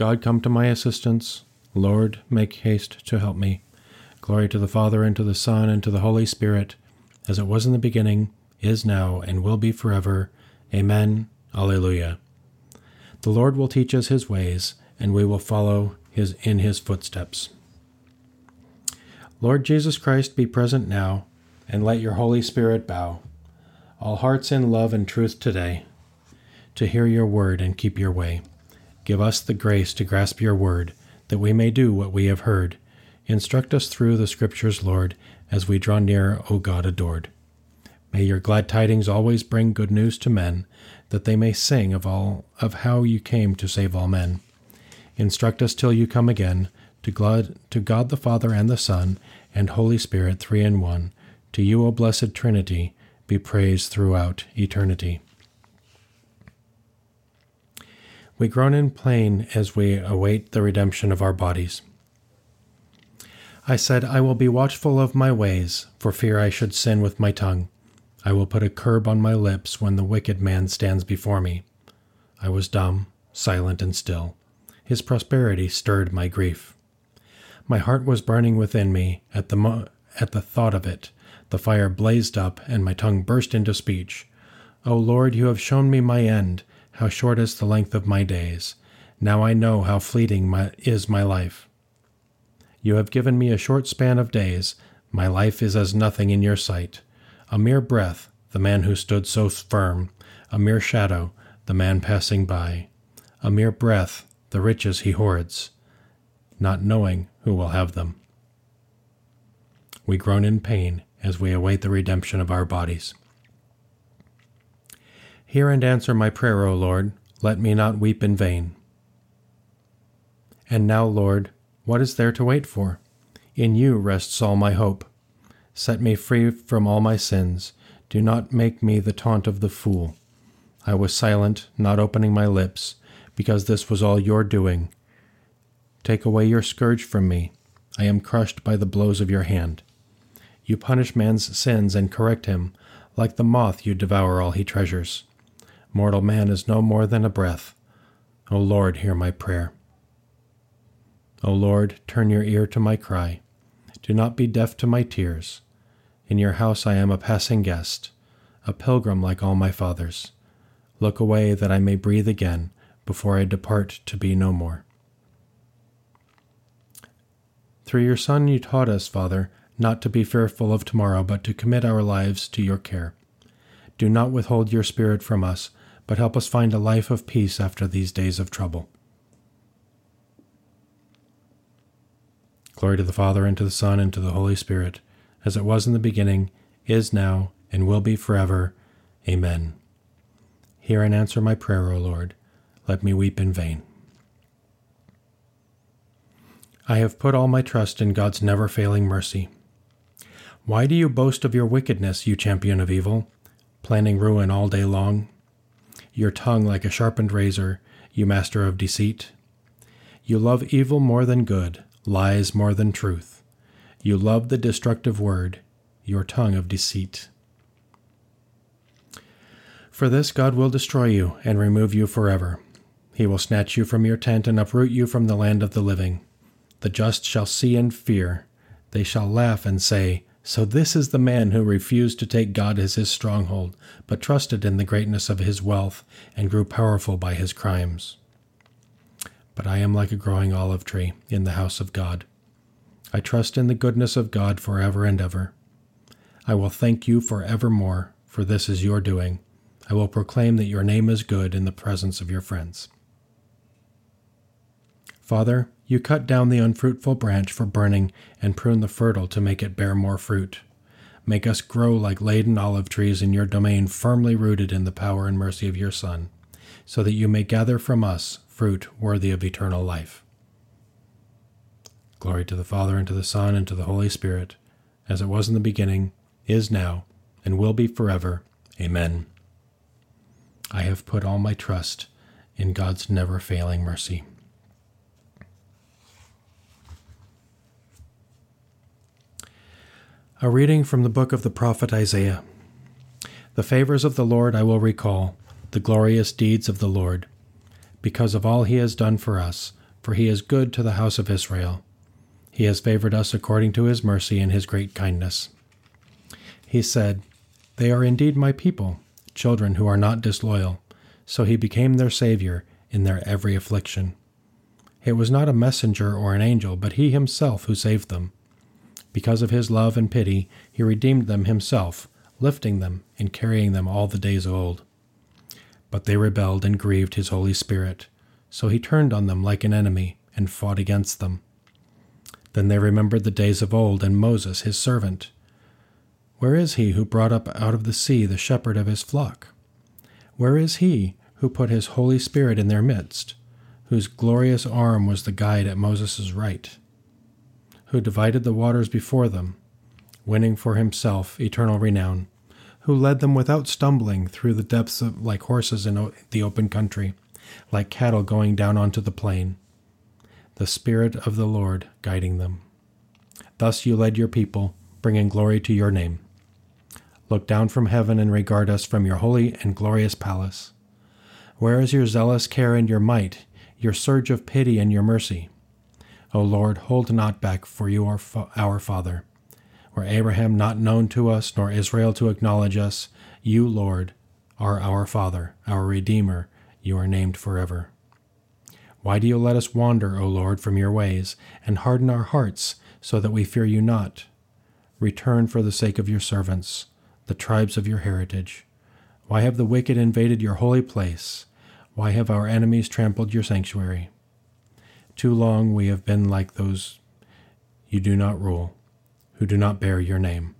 God, come to my assistance. Lord, make haste to help me. Glory to the Father, and to the Son, and to the Holy Spirit, as it was in the beginning, is now, and will be forever. Amen. Alleluia. The Lord will teach us his ways, and we will follow his in his footsteps. Lord Jesus Christ, be present now, and let your Holy Spirit bow. All hearts in love and truth today, to hear your word and keep your way. Give us the grace to grasp your word, that we may do what we have heard. Instruct us through the Scriptures, Lord, as we draw near, O God adored. May your glad tidings always bring good news to men, that they may sing of all of how you came to save all men. Instruct us till you come again, to God, to God the Father and the Son, and Holy Spirit, three in one. To you, O blessed Trinity, be praised throughout eternity. We groan in pain as we await the redemption of our bodies. I said, I will be watchful of my ways, for fear I should sin with my tongue. I will put a curb on my lips when the wicked man stands before me. I was dumb, silent, and still. His prosperity stirred my grief. My heart was burning within me at the, mo- at the thought of it. The fire blazed up, and my tongue burst into speech. O Lord, you have shown me my end how short is the length of my days. Now I know how fleeting my, is my life. You have given me a short span of days. My life is as nothing in your sight. A mere breath, the man who stood so firm. A mere shadow, the man passing by. A mere breath, the riches he hoards, not knowing who will have them. We groan in pain as we await the redemption of our bodies. Hear and answer my prayer, O Lord. Let me not weep in vain. And now, Lord, what is there to wait for? In you rests all my hope. Set me free from all my sins. Do not make me the taunt of the fool. I was silent, not opening my lips, because this was all your doing. Take away your scourge from me. I am crushed by the blows of your hand. You punish man's sins and correct him. Like the moth, you devour all he treasures. Mortal man is no more than a breath. O Lord, hear my prayer. O Lord, turn your ear to my cry. Do not be deaf to my tears. In your house I am a passing guest, a pilgrim like all my fathers. Look away that I may breathe again before I depart to be no more. Through your Son, you taught us, Father, not to be fearful of tomorrow, but to commit our lives to your care. Do not withhold your Spirit from us but help us find a life of peace after these days of trouble. Glory to the Father, and to the Son, and to the Holy Spirit, as it was in the beginning, is now, and will be forever. Amen. Hear and answer my prayer, O Lord. Let me weep in vain. I have put all my trust in God's never failing mercy. Why do you boast of your wickedness, you champion of evil, planning ruin all day long? Your tongue like a sharpened razor, you master of deceit. You love evil more than good, lies more than truth. You love the destructive word, your tongue of deceit. For this God will destroy you and remove you forever. He will snatch you from your tent and uproot you from the land of the living. The just shall see and fear. They shall laugh and say, so this is the man who refused to take God as his stronghold, but trusted in the greatness of his wealth and grew powerful by his crimes. But I am like a growing olive tree in the house of God. I trust in the goodness of God forever and ever. I will thank you for evermore, for this is your doing. I will proclaim that your name is good in the presence of your friends. Father, you cut down the unfruitful branch for burning and prune the fertile to make it bear more fruit. Make us grow like laden olive trees in your domain, firmly rooted in the power and mercy of your Son, so that you may gather from us fruit worthy of eternal life. Glory to the Father, and to the Son, and to the Holy Spirit, as it was in the beginning, is now, and will be forever. Amen. I have put all my trust in God's never failing mercy. A reading from the book of the prophet Isaiah. The favors of the Lord I will recall, the glorious deeds of the Lord. Because of all he has done for us, for he is good to the house of Israel. He has favored us according to his mercy and his great kindness. He said, They are indeed my people, children who are not disloyal. So he became their Savior in their every affliction. It was not a messenger or an angel, but he himself who saved them. Because of his love and pity, he redeemed them himself, lifting them and carrying them all the days old. But they rebelled and grieved his Holy Spirit. So he turned on them like an enemy and fought against them. Then they remembered the days of old and Moses his servant. Where is he who brought up out of the sea the shepherd of his flock? Where is he who put his Holy Spirit in their midst, whose glorious arm was the guide at Moses' right, who divided the waters before them, winning for himself eternal renown, who led them without stumbling through the depths of, like horses in the open country? like cattle going down onto the plain, the Spirit of the Lord guiding them. Thus you led your people, bringing glory to your name. Look down from heaven and regard us from your holy and glorious palace. Where is your zealous care and your might, your surge of pity and your mercy? O Lord, hold not back, for you are fa- our Father. Were Abraham not known to us, nor Israel to acknowledge us, you, Lord, are our Father, our Redeemer, you are named forever. Why do you let us wander, O Lord, from your ways, and harden our hearts, so that we fear you not? Return for the sake of your servants, the tribes of your heritage. Why have the wicked invaded your holy place? Why have our enemies trampled your sanctuary? Too long we have been like those you do not rule, who do not bear your name.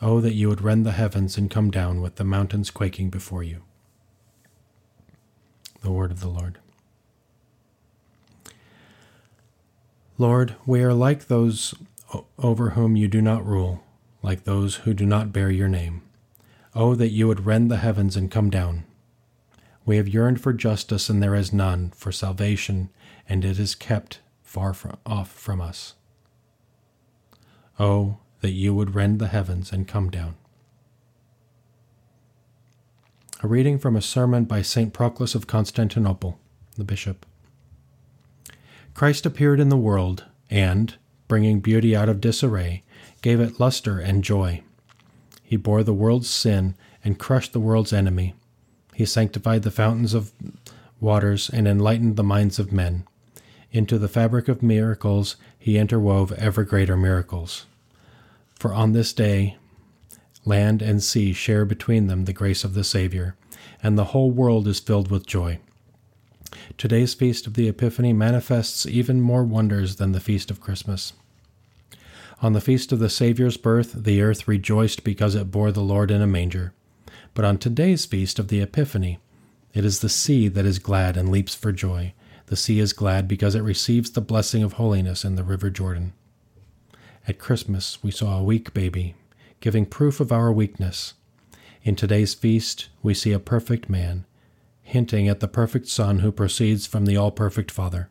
Oh, that you would rend the heavens and come down with the mountains quaking before you. The word of the Lord. Lord, we are like those over whom you do not rule, like those who do not bear your name. Oh, that you would rend the heavens and come down. We have yearned for justice, and there is none, for salvation, and it is kept far from, off from us. Oh, that you would rend the heavens and come down. A reading from a sermon by St. Proclus of Constantinople, the bishop. Christ appeared in the world, and, bringing beauty out of disarray, gave it luster and joy. He bore the world's sin and crushed the world's enemy. He sanctified the fountains of waters and enlightened the minds of men. Into the fabric of miracles he interwove ever greater miracles. For on this day Land and sea share between them the grace of the Savior, and the whole world is filled with joy. Today's feast of the Epiphany manifests even more wonders than the feast of Christmas. On the feast of the Saviour's birth, the earth rejoiced because it bore the Lord in a manger. But on today's feast of the Epiphany, it is the sea that is glad and leaps for joy. The sea is glad because it receives the blessing of holiness in the river Jordan. At Christmas, we saw a weak baby giving proof of our weakness. In today's feast, we see a perfect man, hinting at the perfect Son who proceeds from the all perfect Father.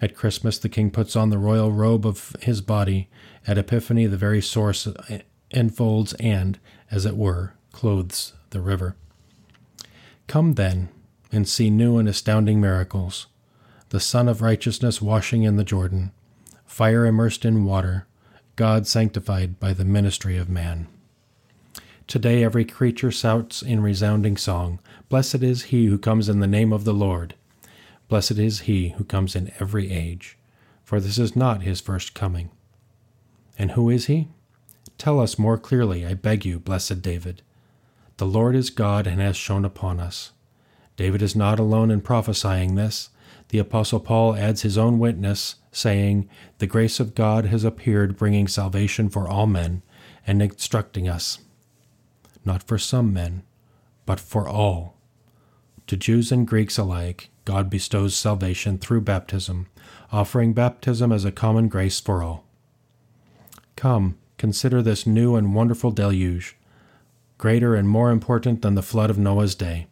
At Christmas, the King puts on the royal robe of his body. At Epiphany, the very source enfolds and, as it were, clothes the river. Come then and see new and astounding miracles the Sun of Righteousness washing in the Jordan, fire immersed in water, God sanctified by the ministry of man. Today every creature shouts in resounding song, Blessed is he who comes in the name of the Lord. Blessed is he who comes in every age, for this is not his first coming. And who is he? Tell us more clearly, I beg you, blessed David. The Lord is God and has shone upon us. David is not alone in prophesying this. The Apostle Paul adds his own witness saying, The grace of God has appeared, bringing salvation for all men, and instructing us, not for some men, but for all. To Jews and Greeks alike, God bestows salvation through baptism, offering baptism as a common grace for all. Come, consider this new and wonderful deluge, greater and more important than the flood of Noah's day.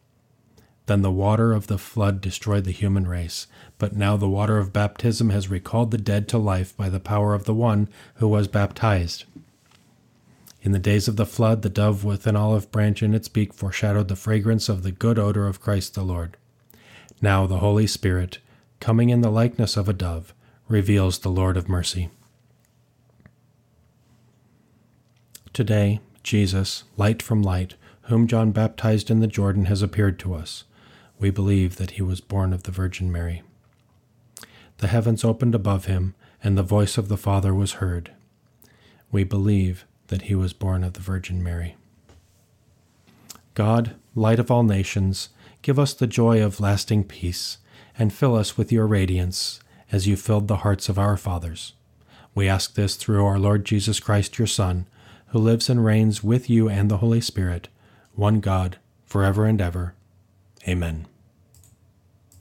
Then the water of the flood destroyed the human race, but now the water of baptism has recalled the dead to life by the power of the one who was baptized. In the days of the flood, the dove with an olive branch in its beak foreshadowed the fragrance of the good odor of Christ the Lord. Now the Holy Spirit, coming in the likeness of a dove, reveals the Lord of mercy. Today, Jesus, light from light, whom John baptized in the Jordan, has appeared to us. We believe that he was born of the Virgin Mary. The heavens opened above him, and the voice of the Father was heard. We believe that he was born of the Virgin Mary. God, light of all nations, give us the joy of lasting peace, and fill us with your radiance as you filled the hearts of our fathers. We ask this through our Lord Jesus Christ, your Son, who lives and reigns with you and the Holy Spirit, one God, forever and ever. Amen.